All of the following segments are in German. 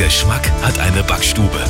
Geschmack hat eine Backstube.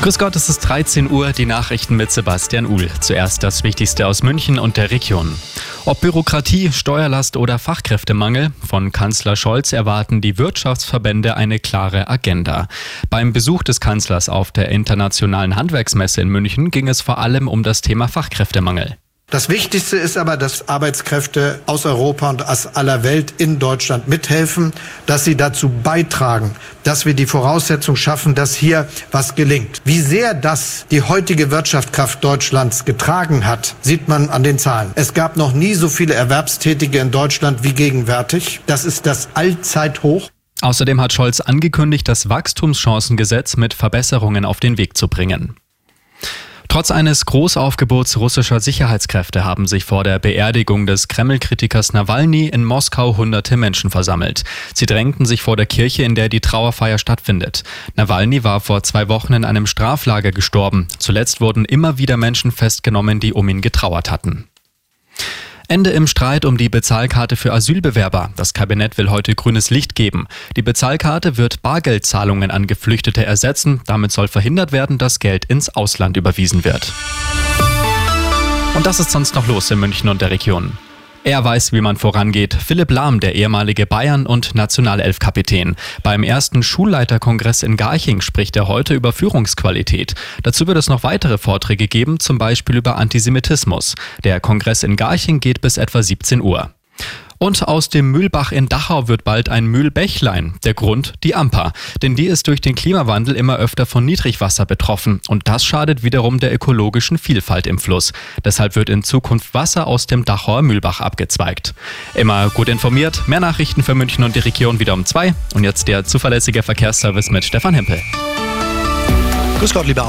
Grüß Gott, es ist 13 Uhr, die Nachrichten mit Sebastian Uhl. Zuerst das Wichtigste aus München und der Region. Ob Bürokratie, Steuerlast oder Fachkräftemangel, von Kanzler Scholz erwarten die Wirtschaftsverbände eine klare Agenda. Beim Besuch des Kanzlers auf der Internationalen Handwerksmesse in München ging es vor allem um das Thema Fachkräftemangel. Das Wichtigste ist aber, dass Arbeitskräfte aus Europa und aus aller Welt in Deutschland mithelfen, dass sie dazu beitragen, dass wir die Voraussetzung schaffen, dass hier was gelingt. Wie sehr das die heutige Wirtschaftskraft Deutschlands getragen hat, sieht man an den Zahlen. Es gab noch nie so viele Erwerbstätige in Deutschland wie gegenwärtig. Das ist das Allzeithoch. Außerdem hat Scholz angekündigt, das Wachstumschancengesetz mit Verbesserungen auf den Weg zu bringen. Trotz eines Großaufgebots russischer Sicherheitskräfte haben sich vor der Beerdigung des Kreml-Kritikers Nawalny in Moskau hunderte Menschen versammelt. Sie drängten sich vor der Kirche, in der die Trauerfeier stattfindet. Nawalny war vor zwei Wochen in einem Straflager gestorben. Zuletzt wurden immer wieder Menschen festgenommen, die um ihn getrauert hatten. Ende im Streit um die Bezahlkarte für Asylbewerber. Das Kabinett will heute grünes Licht geben. Die Bezahlkarte wird Bargeldzahlungen an Geflüchtete ersetzen. Damit soll verhindert werden, dass Geld ins Ausland überwiesen wird. Und das ist sonst noch los in München und der Region. Er weiß, wie man vorangeht. Philipp Lahm, der ehemalige Bayern- und Nationalelf-Kapitän. Beim ersten Schulleiterkongress in Garching spricht er heute über Führungsqualität. Dazu wird es noch weitere Vorträge geben, zum Beispiel über Antisemitismus. Der Kongress in Garching geht bis etwa 17 Uhr. Und aus dem Mühlbach in Dachau wird bald ein Mühlbächlein. Der Grund die Amper. Denn die ist durch den Klimawandel immer öfter von Niedrigwasser betroffen. Und das schadet wiederum der ökologischen Vielfalt im Fluss. Deshalb wird in Zukunft Wasser aus dem Dachauer Mühlbach abgezweigt. Immer gut informiert. Mehr Nachrichten für München und die Region wieder um zwei. Und jetzt der zuverlässige Verkehrsservice mit Stefan Hempel. Grüß Gott, lieber